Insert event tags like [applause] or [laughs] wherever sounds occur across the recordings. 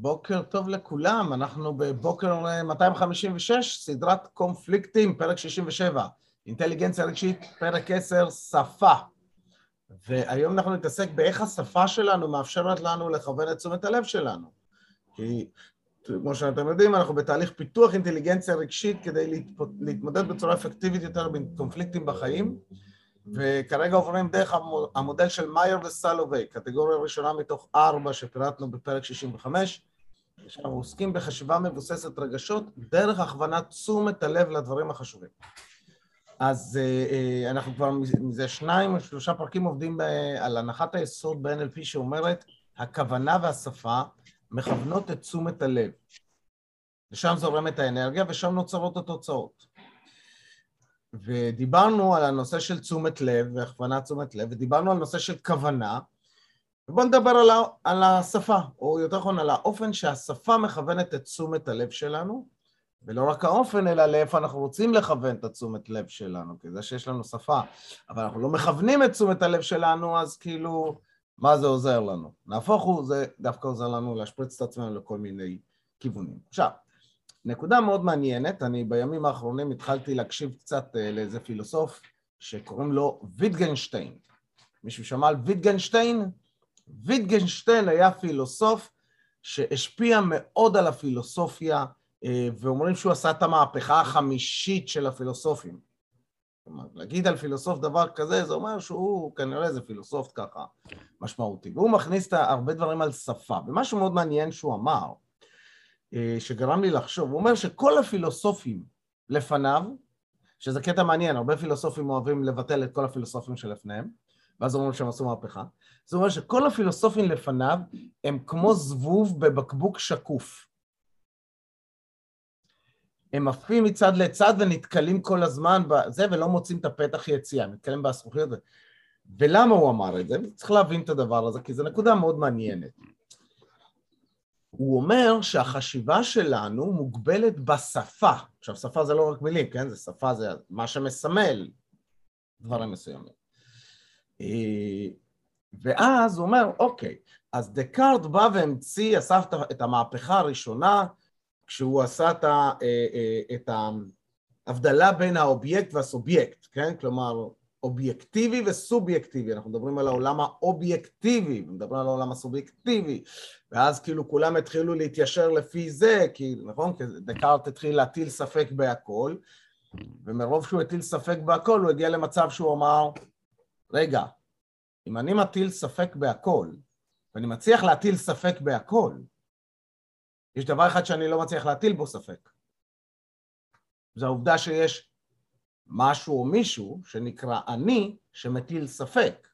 בוקר טוב לכולם, אנחנו בבוקר 256, סדרת קונפליקטים, פרק 67, אינטליגנציה רגשית, פרק 10, שפה. והיום אנחנו נתעסק באיך השפה שלנו מאפשרת לנו לכוון את תשומת הלב שלנו. כי כמו שאתם יודעים, אנחנו בתהליך פיתוח אינטליגנציה רגשית כדי להתמודד בצורה אפקטיבית יותר בקונפליקטים בחיים, וכרגע עוברים דרך המודל של מאייר וסלובי, קטגוריה ראשונה מתוך ארבע שפירטנו בפרק 65, שאנחנו עוסקים בחשיבה מבוססת רגשות דרך הכוונת תשומת הלב לדברים החשובים. אז uh, אנחנו כבר מזה שניים או שלושה פרקים עובדים uh, על הנחת היסוד ב-NLP שאומרת הכוונה והשפה מכוונות את תשומת הלב. ושם זורמת האנרגיה ושם נוצרות התוצאות. ודיברנו על הנושא של תשומת לב והכוונת תשומת לב, ודיברנו על נושא של כוונה, ובואו נדבר על, ה, על השפה, או יותר נכון על האופן שהשפה מכוונת את תשומת הלב שלנו, ולא רק האופן, אלא לאיפה אנחנו רוצים לכוון את התשומת לב שלנו, כי זה שיש לנו שפה, אבל אנחנו לא מכוונים את תשומת הלב שלנו, אז כאילו, מה זה עוזר לנו? נהפוך הוא, זה דווקא עוזר לנו להשפריץ את עצמנו לכל מיני כיוונים. עכשיו, נקודה מאוד מעניינת, אני בימים האחרונים התחלתי להקשיב קצת אה, לאיזה פילוסוף שקוראים לו ויטגנשטיין. מישהו שמע על ויטגנשטיין? ויטגנשטיין היה פילוסוף שהשפיע מאוד על הפילוסופיה, אה, ואומרים שהוא עשה את המהפכה החמישית של הפילוסופים. כלומר, להגיד על פילוסוף דבר כזה, זה אומר שהוא כנראה איזה פילוסוף ככה משמעותי. והוא מכניס הרבה דברים על שפה, ומשהו מאוד מעניין שהוא אמר, אה, שגרם לי לחשוב, הוא אומר שכל הפילוסופים לפניו, שזה קטע מעניין, הרבה פילוסופים אוהבים לבטל את כל הפילוסופים שלפניהם, ואז אומרים שהם עשו מהפכה. זה אומר שכל הפילוסופים לפניו הם כמו זבוב בבקבוק שקוף. הם עפים מצד לצד ונתקלים כל הזמן בזה ולא מוצאים את הפתח יציאה, נתקלים בזכוכיות. ולמה הוא אמר את זה? צריך להבין את הדבר הזה, כי זו נקודה מאוד מעניינת. הוא אומר שהחשיבה שלנו מוגבלת בשפה. עכשיו, שפה זה לא רק מילים, כן? זה שפה, זה מה שמסמל דברים מסוימים. אה, ואז הוא אומר, אוקיי, אז דקארט בא והמציא, אסף את המהפכה הראשונה, כשהוא עשה אה, אה, את ההבדלה בין האובייקט והסובייקט, כן? כלומר, אובייקטיבי וסובייקטיבי, אנחנו מדברים על העולם האובייקטיבי, מדברים על העולם הסובייקטיבי, ואז כאילו כולם התחילו להתיישר לפי זה, כי נכון? כי דקארט התחיל להטיל ספק בהכל, ומרוב שהוא הטיל ספק בהכל, הוא הגיע למצב שהוא אמר, רגע, אם אני מטיל ספק בהכל, ואני מצליח להטיל ספק בהכל, יש דבר אחד שאני לא מצליח להטיל בו ספק. זה העובדה שיש משהו או מישהו שנקרא אני שמטיל ספק.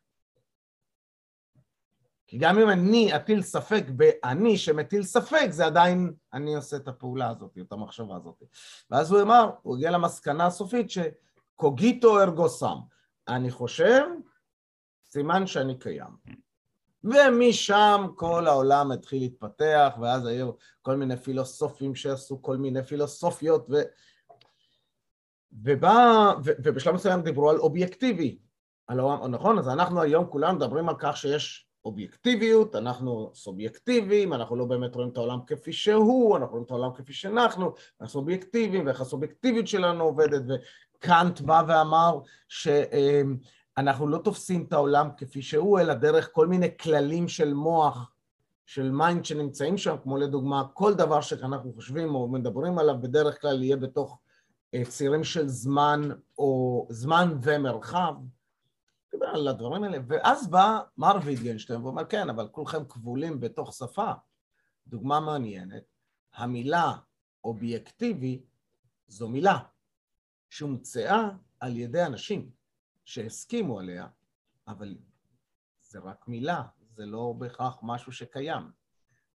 כי גם אם אני אטיל ספק באני שמטיל ספק, זה עדיין אני עושה את הפעולה הזאת, את המחשבה הזאת. ואז הוא אמר, הוא הגיע למסקנה הסופית שקוגיטו ארגו סם. אני חושב, סימן שאני קיים. ומשם כל העולם התחיל להתפתח, ואז היו כל מיני פילוסופים שעשו כל מיני פילוסופיות, ו... ובא, ו, ובשלב מסוים דיברו על אובייקטיבי, על, נכון? אז אנחנו היום כולנו מדברים על כך שיש אובייקטיביות, אנחנו סובייקטיביים, אנחנו לא באמת רואים את העולם כפי שהוא, אנחנו רואים את העולם כפי שאנחנו, אנחנו סובייקטיביים ואיך הסובייקטיביות שלנו עובדת, וקאנט בא ואמר שאנחנו לא תופסים את העולם כפי שהוא, אלא דרך כל מיני כללים של מוח, של mind שנמצאים שם, כמו לדוגמה, כל דבר שאנחנו חושבים או מדברים עליו בדרך כלל יהיה בתוך צירים של זמן או זמן ומרחב, דיבר על הדברים האלה, ואז בא מר ויטגנשטיין ואומר, כן, אבל כולכם כבולים בתוך שפה. דוגמה מעניינת, המילה אובייקטיבי זו מילה שהומצאה על ידי אנשים שהסכימו עליה, אבל זה רק מילה, זה לא בהכרח משהו שקיים.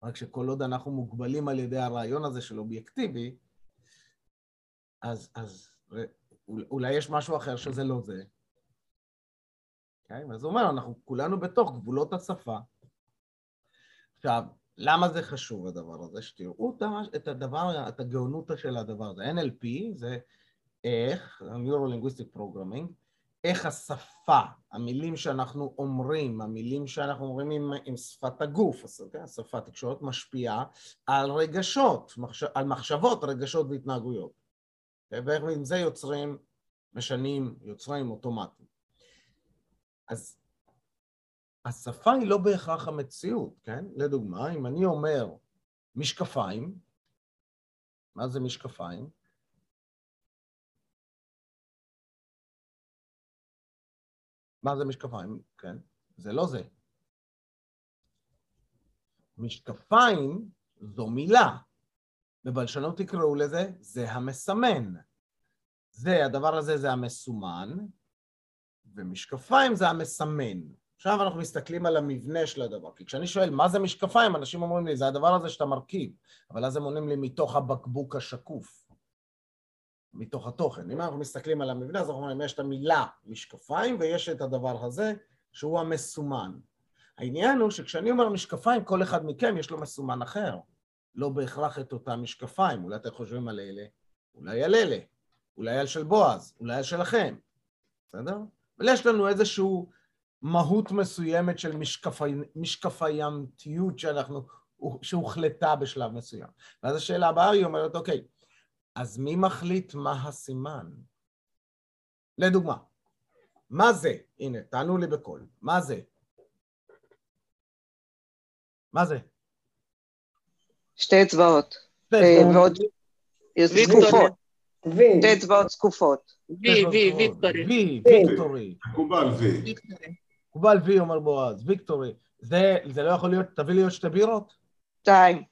רק שכל עוד אנחנו מוגבלים על ידי הרעיון הזה של אובייקטיבי, אז, אז אולי יש משהו אחר שזה לא זה. Okay? אוקיי? אז הוא אומר, אנחנו כולנו בתוך גבולות השפה. עכשיו, למה זה חשוב הדבר הזה? שתראו את הדבר, את הגאונות של הדבר הזה. NLP זה איך, Neuro-Linguistic Programming, איך השפה, המילים שאנחנו אומרים, המילים שאנחנו אומרים עם, עם שפת הגוף, כן, שפת תקשורת משפיעה על רגשות, מחש... על מחשבות, רגשות והתנהגויות. ואיך עם זה יוצרים, משנים, יוצרים אוטומטיים. אז השפה היא לא בהכרח המציאות, כן? לדוגמה, אם אני אומר משקפיים, מה זה משקפיים? מה זה משקפיים? כן, זה לא זה. משקפיים זו מילה. בבלשנות תקראו לזה, זה המסמן. זה, הדבר הזה זה המסומן, ומשקפיים זה המסמן. עכשיו אנחנו מסתכלים על המבנה של הדבר, כי כשאני שואל מה זה משקפיים, אנשים אומרים לי, זה הדבר הזה שאתה מרכיב, אבל אז הם עונים לי מתוך הבקבוק השקוף. מתוך התוכן. אם אנחנו מסתכלים על המבנה, אז אנחנו אומרים, יש את המילה משקפיים ויש את הדבר הזה שהוא המסומן. העניין הוא שכשאני אומר משקפיים, כל אחד מכם יש לו מסומן אחר. לא בהכרח את אותם משקפיים. אולי אתם חושבים על אלה, אולי על אלה, אולי על של בועז, אולי על שלכם, בסדר? אבל יש לנו איזושהי מהות מסוימת של משקפי, משקפיימתיות שאנחנו, שהוחלטה בשלב מסוים. ואז השאלה הבאה היא אומרת, אוקיי, אז מי מחליט מה הסימן? לדוגמה, מה זה? הנה, תענו לי בקול. מה זה? מה זה? שתי אצבעות. אה, ועוד זקופות. שתי אצבעות זקופות. וי, וי, ויקטורי. וי, ויקטורי. מקובל וי. מקובל וי, אומר בועז, ויקטורי. זה לא יכול להיות, תביא לי עוד שתי בירות? שתיים.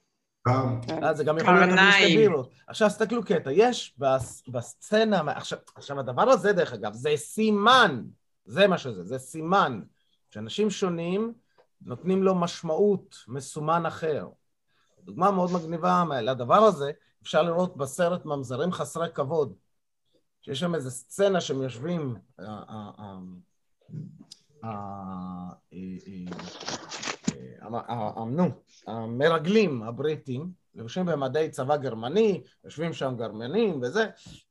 פעם. אה, זה גם יכול להיות שתי בירות. עכשיו, תסתכלו קטע, יש בסצנה, עכשיו, עכשיו הדבר הזה, דרך אגב, זה סימן, זה מה שזה, זה סימן, שאנשים שונים נותנים לו משמעות, מסומן אחר. דוגמה מאוד מגניבה לדבר הזה, אפשר לראות בסרט ממזרים חסרי כבוד, שיש שם איזו סצנה שהם יושבים, נו, המרגלים הבריטים, לבושים במדי צבא גרמני, יושבים שם גרמנים וזה,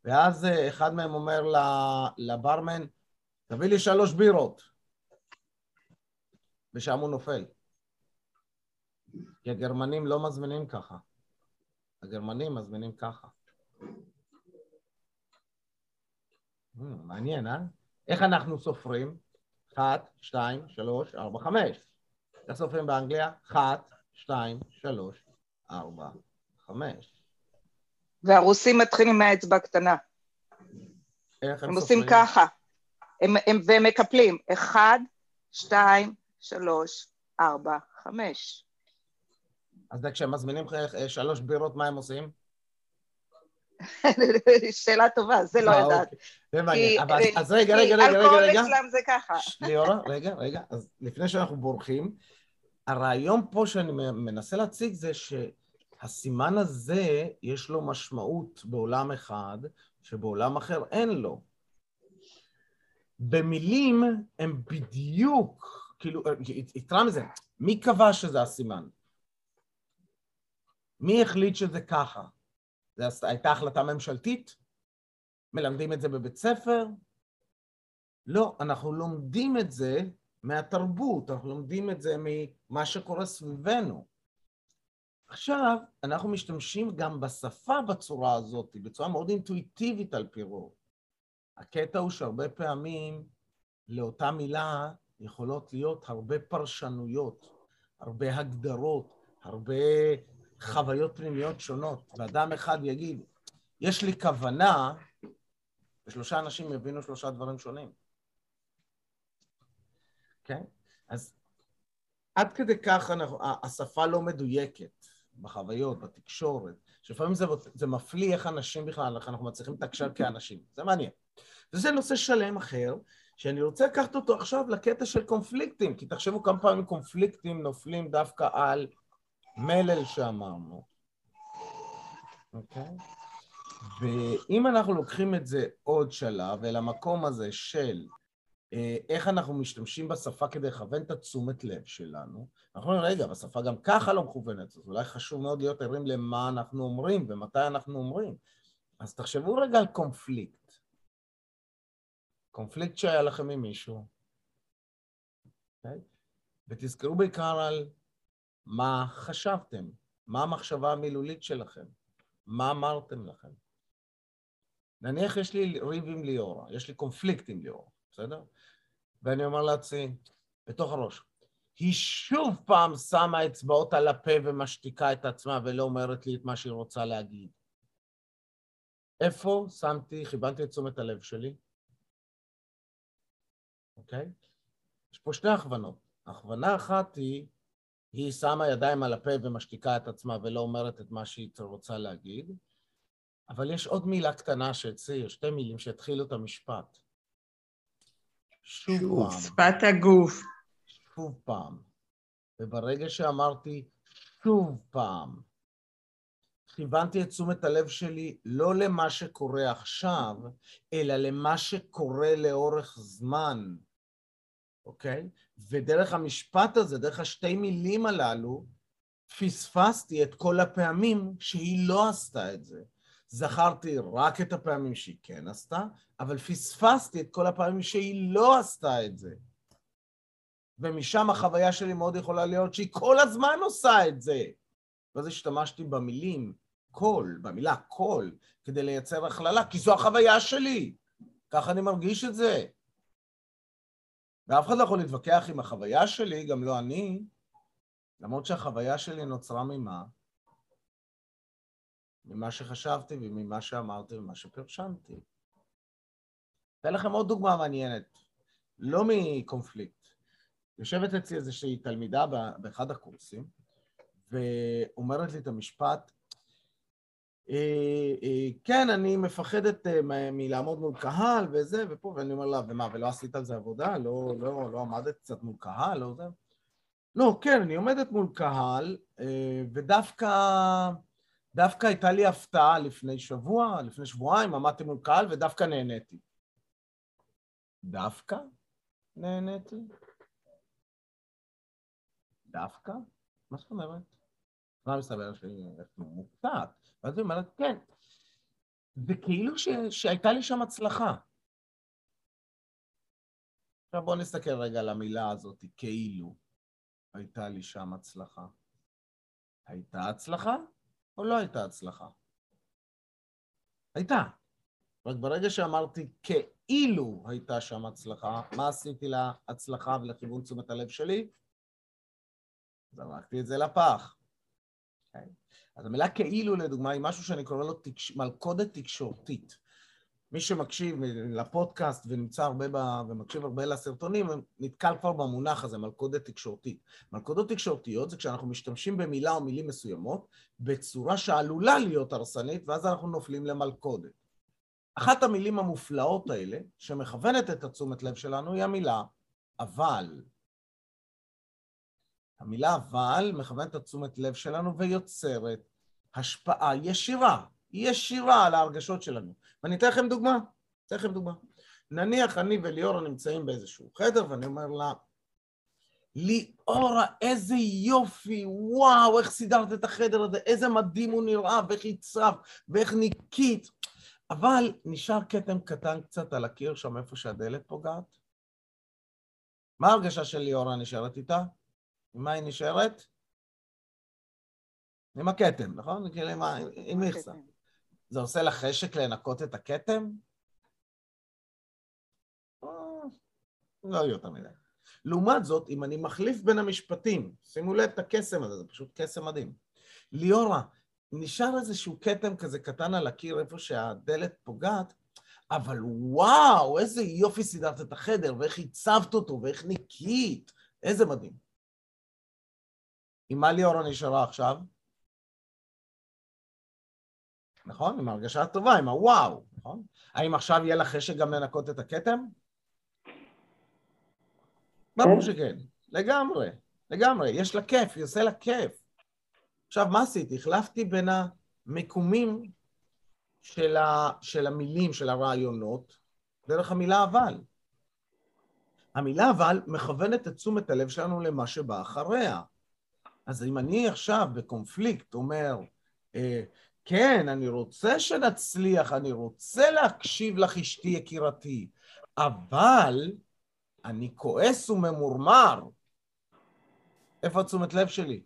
ואז אחד מהם אומר לברמן, תביא לי שלוש בירות. ושם הוא נופל. כי הגרמנים לא מזמינים ככה. הגרמנים מזמינים ככה. Hmm, מעניין, אה? איך אנחנו סופרים? אחת, שתיים, שלוש, ארבע, חמש. איך סופרים באנגליה? אחת, שתיים, שלוש, ארבע, חמש. והרוסים מתחילים מהאצבע הקטנה. איך הם, הם? עושים ככה, הם, הם, והם מקפלים אחד, שתיים, שלוש, ארבע, חמש. אז כשהם מזמינים שלוש בירות, מה הם עושים? [laughs] שאלה טובה, זה לא אה, יודעת. אוקיי. זה מעניין. אז רגע, רגע, רגע, רגע, רגע. אצלם זה ככה. ליאורה, רגע, רגע. אז לפני שאנחנו בורחים, הרעיון פה שאני מנסה להציג זה שהסימן הזה, יש לו משמעות בעולם אחד, שבעולם אחר אין לו. במילים הם בדיוק, כאילו, יתרה מזה, מי קבע שזה הסימן? מי החליט שזה ככה? זו הייתה החלטה ממשלתית? מלמדים את זה בבית ספר? לא, אנחנו לומדים את זה מהתרבות, אנחנו לומדים את זה ממה שקורה סביבנו. עכשיו, אנחנו משתמשים גם בשפה בצורה הזאת, בצורה מאוד אינטואיטיבית על פי רוב. הקטע הוא שהרבה פעמים לאותה מילה יכולות להיות הרבה פרשנויות, הרבה הגדרות, הרבה חוויות פנימיות שונות, ואדם אחד יגיד, יש לי כוונה, ושלושה אנשים יבינו שלושה דברים שונים. כן? אז עד כדי כך אנחנו, השפה לא מדויקת בחוויות, בתקשורת, שלפעמים זה, זה מפליא איך אנשים בכלל, איך אנחנו מצליחים לתקשר כאנשים. זה מעניין. וזה נושא שלם אחר, שאני רוצה לקחת אותו עכשיו לקטע של קונפליקטים, כי תחשבו כמה פעמים קונפליקטים נופלים דווקא על מלל שאמרנו, אוקיי? ואם אנחנו לוקחים את זה עוד שלב אל המקום הזה של אה, איך אנחנו משתמשים בשפה כדי לכוון את התשומת לב שלנו, אנחנו אומרים, רגע, בשפה גם ככה לא מכוונת, אז אולי חשוב מאוד להיות ערים למה אנחנו אומרים ומתי אנחנו אומרים. אז תחשבו רגע על קונפליקט. קונפליקט שהיה לכם עם מישהו, okay? אוקיי? ותזכרו בעיקר על מה חשבתם, מה המחשבה המילולית שלכם, מה אמרתם לכם. נניח יש לי ריב עם ליאורה, יש לי קונפליקט עם ליאורה, בסדר? ואני אומר לעצמי, בתוך הראש, היא שוב פעם שמה אצבעות על הפה ומשתיקה את עצמה ולא אומרת לי את מה שהיא רוצה להגיד. איפה שמתי, כיוונתי את תשומת הלב שלי? אוקיי? יש פה שתי הכוונות. הכוונה אחת היא, היא שמה ידיים על הפה ומשתיקה את עצמה ולא אומרת את מה שהיא רוצה להגיד, אבל יש עוד מילה קטנה שאצלי, יש שתי מילים שהתחילו את המשפט. שוב, שוב פעם. שפת הגוף. שוב פעם. וברגע שאמרתי שוב פעם, כיוונתי את תשומת הלב שלי לא למה שקורה עכשיו, אלא למה שקורה לאורך זמן, אוקיי? ודרך המשפט הזה, דרך השתי מילים הללו, פספסתי את כל הפעמים שהיא לא עשתה את זה. זכרתי רק את הפעמים שהיא כן עשתה, אבל פספסתי את כל הפעמים שהיא לא עשתה את זה. ומשם החוויה שלי מאוד יכולה להיות שהיא כל הזמן עושה את זה. ואז השתמשתי במילים קול, במילה קול, כדי לייצר הכללה, כי זו החוויה שלי. ככה אני מרגיש את זה. ואף אחד לא יכול להתווכח עם החוויה שלי, גם לא אני, למרות שהחוויה שלי נוצרה ממה? ממה שחשבתי וממה שאמרתי וממה שפרשנתי. אתן לכם עוד דוגמה מעניינת, לא מקונפליקט. יושבת אצלי איזושהי תלמידה באחד הקורסים, ואומרת לי את המשפט, כן, אני מפחדת אה, מלעמוד מול קהל וזה ופה, ואני אומר לה, ומה, ולא עשית על זה עבודה? לא, לא, לא עמדת קצת מול קהל? לא זה? לא, כן, אני עומדת מול קהל, ודווקא דווקא הייתה לי הפתעה לפני שבוע, לפני שבועיים, עמדתי מול קהל ודווקא נהניתי. דווקא נהניתי? דווקא? מה זאת אומרת? מה מסתבר שהיא מופתעת? ואז היא אומרת, כן. זה כאילו ש... שהייתה לי שם הצלחה. עכשיו בואו נסתכל רגע על המילה הזאת, כאילו הייתה לי שם הצלחה. הייתה הצלחה או לא הייתה הצלחה? הייתה. רק ברגע שאמרתי כאילו הייתה שם הצלחה, מה עשיתי להצלחה ולכיוון תשומת הלב שלי? זרקתי את זה לפח. Okay. אז המילה כאילו, לדוגמה, היא משהו שאני קורא לו תקש... מלכודת תקשורתית. מי שמקשיב לפודקאסט ונמצא הרבה ב... ומקשיב הרבה לסרטונים, נתקל כבר במונח הזה, מלכודת תקשורתית. מלכודות תקשורתיות זה כשאנחנו משתמשים במילה או מילים מסוימות בצורה שעלולה להיות הרסנית, ואז אנחנו נופלים למלכודת. אחת המילים המופלאות האלה, שמכוונת את התשומת לב שלנו, היא המילה אבל. המילה אבל מכוונת את תשומת לב שלנו ויוצרת השפעה ישירה, ישירה על ההרגשות שלנו. ואני אתן לכם דוגמה, אתן לכם דוגמה. נניח אני וליאורה נמצאים באיזשהו חדר ואני אומר לה, ליאורה, איזה יופי, וואו, איך סידרת את החדר הזה, איזה מדהים הוא נראה, ואיך יצרף, ואיך ניקית. אבל נשאר כתם קטן קצת על הקיר שם איפה שהדלת פוגעת. מה ההרגשה של ליאורה נשארת איתה? עם מה היא נשארת? עם הכתם, נכון? כאילו עם, עם מכסה. זה עושה לך חשק לנקות את הכתם? אה, לא יותר מדי. לעומת זאת, אם אני מחליף בין המשפטים, שימו לב את הקסם הזה, זה פשוט קסם מדהים. ליאורה, נשאר איזשהו כתם כזה קטן על הקיר איפה שהדלת פוגעת, אבל וואו, איזה יופי סידרת את החדר, ואיך הצבת אותו, ואיך ניקית, איזה מדהים. עם מה ליאורה נשארה עכשיו? נכון? עם הרגשה טובה, עם הוואו, נכון? האם עכשיו יהיה לך חשק גם לנקות את הכתם? ברור כן. שכן, לגמרי, לגמרי, יש לה כיף, היא עושה לה כיף. עכשיו, מה עשיתי? החלפתי בין המיקומים של, ה, של המילים, של הרעיונות, דרך המילה אבל. המילה אבל מכוונת את תשומת הלב שלנו למה שבא אחריה. אז אם אני עכשיו בקונפליקט אומר, אה, כן, אני רוצה שנצליח, אני רוצה להקשיב לך, אשתי יקירתי, אבל אני כועס וממורמר. איפה התשומת לב שלי?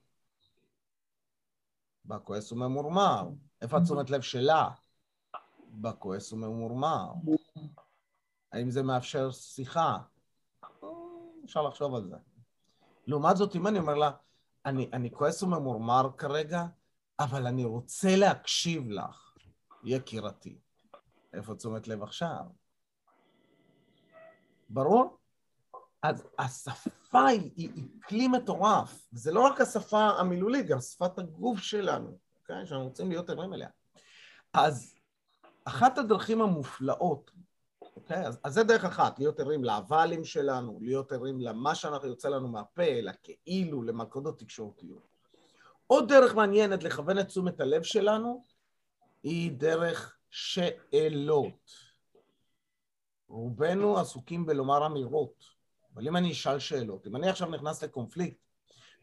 בכועס וממורמר. איפה התשומת לב שלה? בכועס וממורמר. האם זה מאפשר שיחה? אפשר לחשוב על זה. לעומת זאת, אם אני אומר לה, אני, אני כועס וממורמר כרגע, אבל אני רוצה להקשיב לך, יקירתי. איפה תשומת לב עכשיו? ברור? אז השפה היא, היא, כלי מטורף. זה לא רק השפה המילולית, גם שפת הגוף שלנו, אוקיי? שאנחנו רוצים להיות ערים אליה. אז אחת הדרכים המופלאות, אוקיי? אז, אז זה דרך אחת, להיות ערים לאבלים שלנו, להיות ערים למה שאנחנו יוצא לנו מהפה, לכאילו, למלכודות תקשורתיות. עוד דרך מעניינת לכוון את תשומת הלב שלנו היא דרך שאלות. רובנו עסוקים בלומר אמירות, אבל אם אני אשאל שאלות, אם אני עכשיו נכנס לקונפליקט,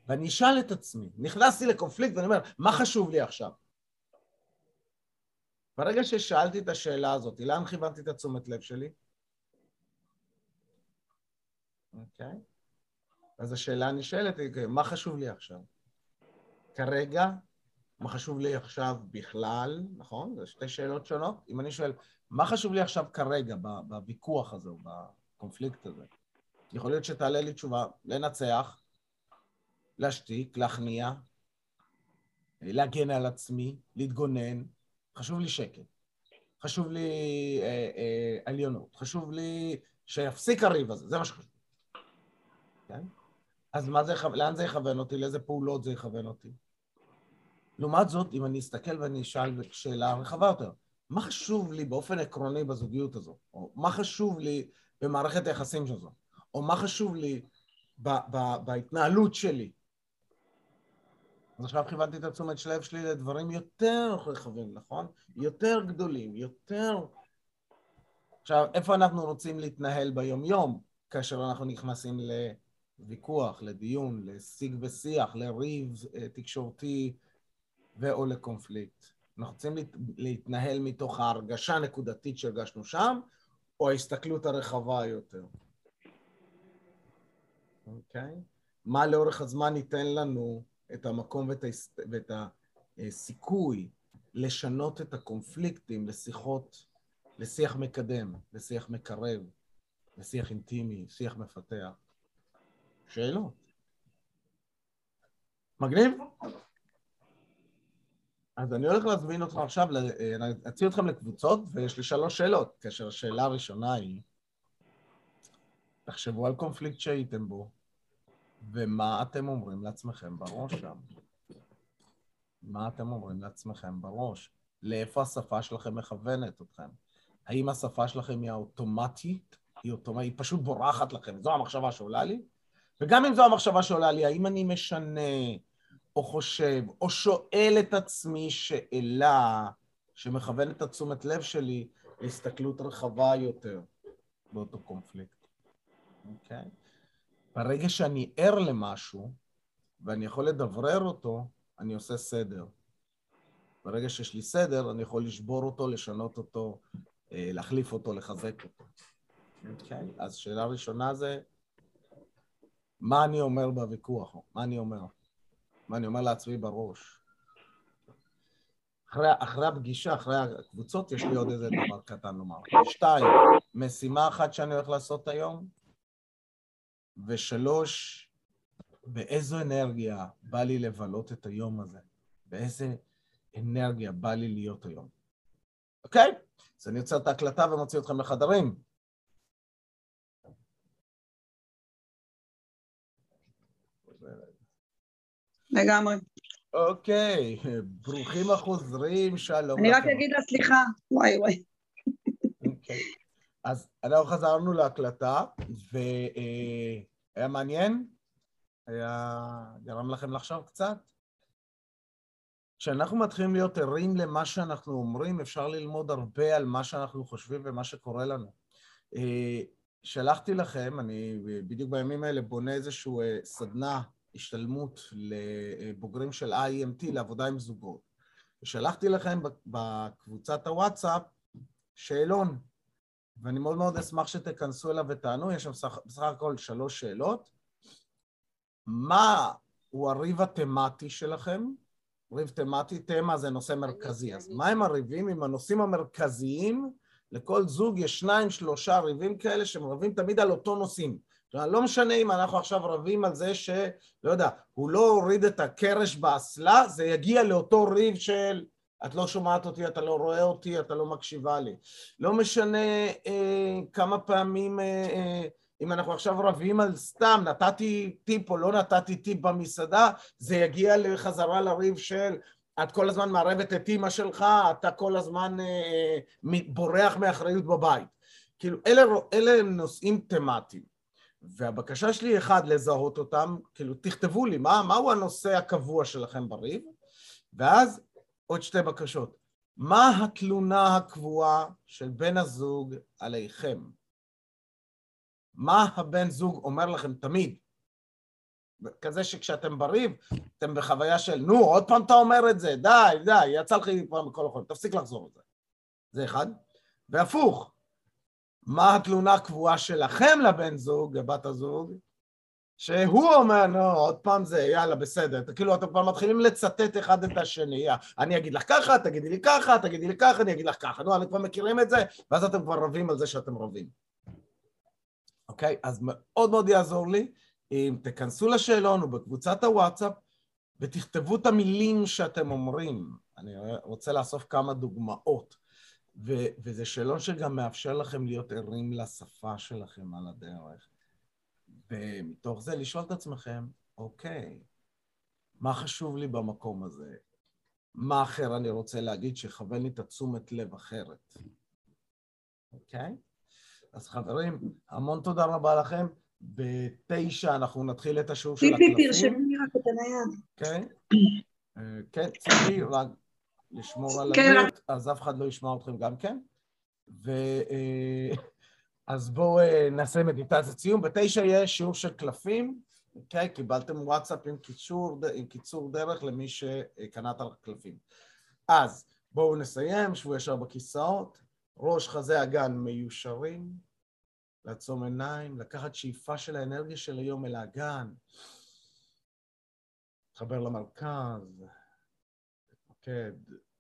ואני אשאל את עצמי, נכנסתי לקונפליקט ואני אומר, מה חשוב לי עכשיו? ברגע ששאלתי את השאלה הזאת, לאן כיוונתי את התשומת לב שלי? אוקיי? Okay. אז השאלה הנשאלת היא, מה חשוב לי עכשיו? כרגע, מה חשוב לי עכשיו בכלל, נכון? זה שתי שאלות שונות. אם אני שואל, מה חשוב לי עכשיו כרגע בוויכוח הזה או בקונפליקט הזה? יכול להיות שתעלה לי תשובה, לנצח, להשתיק, להכניע, להגן על עצמי, להתגונן. חשוב לי שקט. חשוב לי אה, אה, עליונות. חשוב לי שיפסיק הריב הזה, זה מה שחשוב. כן? אז מה זה, לאן זה יכוון אותי? לאיזה פעולות זה יכוון אותי? לעומת זאת, אם אני אסתכל ואני אשאל שאלה רחבה יותר, מה חשוב לי באופן עקרוני בזוגיות הזו? או מה חשוב לי במערכת היחסים הזו? או מה חשוב לי ב- ב- בהתנהלות שלי? אז עכשיו כיוונתי את התשומת שלב שלי לדברים יותר רחבים, נכון? יותר גדולים, יותר... עכשיו, איפה אנחנו רוצים להתנהל ביום-יום כאשר אנחנו נכנסים לוויכוח, לדיון, לשיג ושיח, לריב אה, תקשורתי ואו לקונפליקט. אנחנו רוצים להתנהל מתוך ההרגשה הנקודתית שהרגשנו שם, או ההסתכלות הרחבה יותר. אוקיי? Okay? מה לאורך הזמן ייתן לנו את המקום ואת, ההסת... ואת הסיכוי לשנות את הקונפליקטים לשיחות, לשיח מקדם, לשיח מקרב, לשיח אינטימי, שיח מפתח. שאלות. מגניב? אז אני הולך להזמין אותך עכשיו, להציע אתכם לקבוצות, ויש לי שלוש שאלות, כאשר השאלה הראשונה היא, תחשבו על קונפליקט שהייתם בו, ומה אתם אומרים לעצמכם בראש שם? מה אתם אומרים לעצמכם בראש? לאיפה השפה שלכם מכוונת אתכם? האם השפה שלכם היא האוטומטית? היא, אוטומט... היא פשוט בורחת לכם, זו המחשבה שעולה לי? וגם אם זו המחשבה שעולה לי, האם אני משנה או חושב, או שואל את עצמי שאלה שמכוונת את התשומת לב שלי להסתכלות רחבה יותר באותו קונפליקט, אוקיי? Okay? ברגע שאני ער למשהו ואני יכול לדברר אותו, אני עושה סדר. ברגע שיש לי סדר, אני יכול לשבור אותו, לשנות אותו, אה, להחליף אותו, לחזק אותו. אוקיי? Okay? אז שאלה ראשונה זה, מה אני אומר בוויכוח? מה אני אומר? מה אני אומר לעצמי בראש? אחרי, אחרי הפגישה, אחרי הקבוצות, יש לי עוד איזה דבר קטן לומר. שתיים, משימה אחת שאני הולך לעשות היום, ושלוש, באיזו אנרגיה בא לי לבלות את היום הזה? באיזה אנרגיה בא לי להיות היום? אוקיי? אז אני יוצר את ההקלטה ומוציא אתכם לחדרים. לגמרי. אוקיי, ברוכים החוזרים, שלום אני רק אגיד לה סליחה, וואי וואי. אוקיי. אז אנחנו חזרנו להקלטה, והיה מעניין? היה גרם לכם לחשוב קצת? כשאנחנו מתחילים להיות ערים למה שאנחנו אומרים, אפשר ללמוד הרבה על מה שאנחנו חושבים ומה שקורה לנו. אה, שלחתי לכם, אני בדיוק בימים האלה בונה איזושהי אה, סדנה, השתלמות לבוגרים של IEMT לעבודה עם זוגות. ושלחתי לכם בקבוצת הוואטסאפ שאלון ואני מאוד מאוד אשמח שתיכנסו אליו ותענו, יש שם בסך, בסך הכל שלוש שאלות. מה הוא הריב התמטי שלכם? ריב תמטי, תמה זה נושא מרכזי. אז מה הם הריבים עם הנושאים המרכזיים? לכל זוג יש שניים, שלושה ריבים כאלה שהם רבים תמיד על אותו נושאים. לא משנה אם אנחנו עכשיו רבים על זה ש... לא יודע, הוא לא הוריד את הקרש באסלה, זה יגיע לאותו ריב של את לא שומעת אותי, אתה לא רואה אותי, אתה לא מקשיבה לי. לא משנה אה, כמה פעמים, אה, אה, אם אנחנו עכשיו רבים על סתם, נתתי טיפ או לא נתתי טיפ במסעדה, זה יגיע לחזרה לריב של את כל הזמן מערבת את אימא שלך, אתה כל הזמן אה, בורח מאחריות בבית. כאילו, אלה, אלה נושאים תמטיים. והבקשה שלי אחד, לזהות אותם, כאילו, תכתבו לי, מה, מהו הנושא הקבוע שלכם בריב? ואז עוד שתי בקשות. מה התלונה הקבועה של בן הזוג עליכם? מה הבן זוג אומר לכם תמיד? כזה שכשאתם בריב, אתם בחוויה של נו, עוד פעם אתה אומר את זה, די, די, יצא לך פעם מכל החול, תפסיק לחזור על זה. זה אחד. והפוך, מה התלונה הקבועה שלכם לבן זוג, לבת הזוג, שהוא אומר, נו, עוד פעם זה, יאללה, בסדר. כאילו, אתם כבר מתחילים לצטט אחד את השני. אני אגיד לך ככה, תגידי לי ככה, תגידי לי ככה, אני אגיד לך ככה. נו, אתם כבר מכירים את זה, ואז אתם כבר רבים על זה שאתם רבים. אוקיי? אז מאוד מאוד יעזור לי אם תכנסו לשאלון או בקבוצת הוואטסאפ ותכתבו את המילים שאתם אומרים. אני רוצה לאסוף כמה דוגמאות. ו- וזה שאלון שגם מאפשר לכם להיות ערים לשפה שלכם על הדרך. ומתוך זה לשאול את עצמכם, אוקיי, מה חשוב לי במקום הזה? מה אחר אני רוצה להגיד שיכוון לי את התשומת לב אחרת? אוקיי? אז חברים, המון תודה רבה לכם. בתשע אנחנו נתחיל את השיעור של הקלפים. ציפי, תרשמי רק את הנייד. כן, אה, כן, ציפי, רק לשמור על כן. המיוט, אז אף אחד לא ישמע אתכם גם כן. ו... אז בואו אה, נעשה מדיטציית סיום. בתשע יש שיעור של קלפים, אוקיי? קיבלתם וואטסאפ עם קיצור, עם קיצור דרך למי שקנה את הקלפים. אז בואו נסיים, שבו ישר בכיסאות, ראש חזה אגן מיושרים, לעצום עיניים, לקחת שאיפה של האנרגיה של היום אל האגן, להתחבר למרכז, להתמקד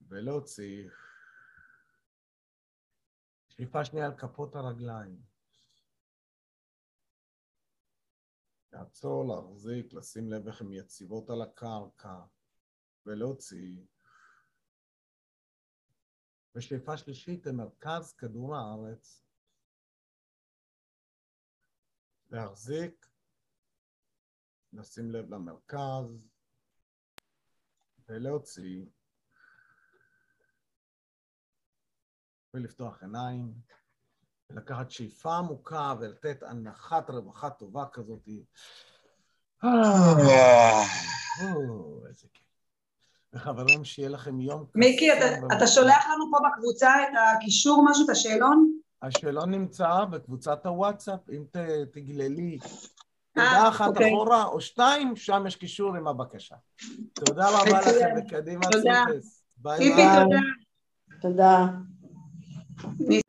ולהוציא. שאיפה שנייה על כפות הרגליים. לעצור, להחזיק, לשים לב איך הן יציבות על הקרקע, ולהוציא. ושאיפה שלישית למרכז כדור הארץ. להחזיק, לשים לב למרכז, ולהוציא. ולפתוח עיניים, ולקחת שאיפה עמוקה ולתת הנחת רווחה טובה כזאת. איזה כיף. וחברים, שיהיה לכם יום כזה. מיקי, אתה שולח לנו פה בקבוצה את הקישור, משהו, את השאלון? השאלון נמצא בקבוצת הוואטסאפ, אם תגללי תודה אה, אחת אוקיי. אחורה או שתיים, שם יש קישור עם הבקשה. תודה רבה לכם, וקדימה סופס. ביי ביי. תודה. תודה.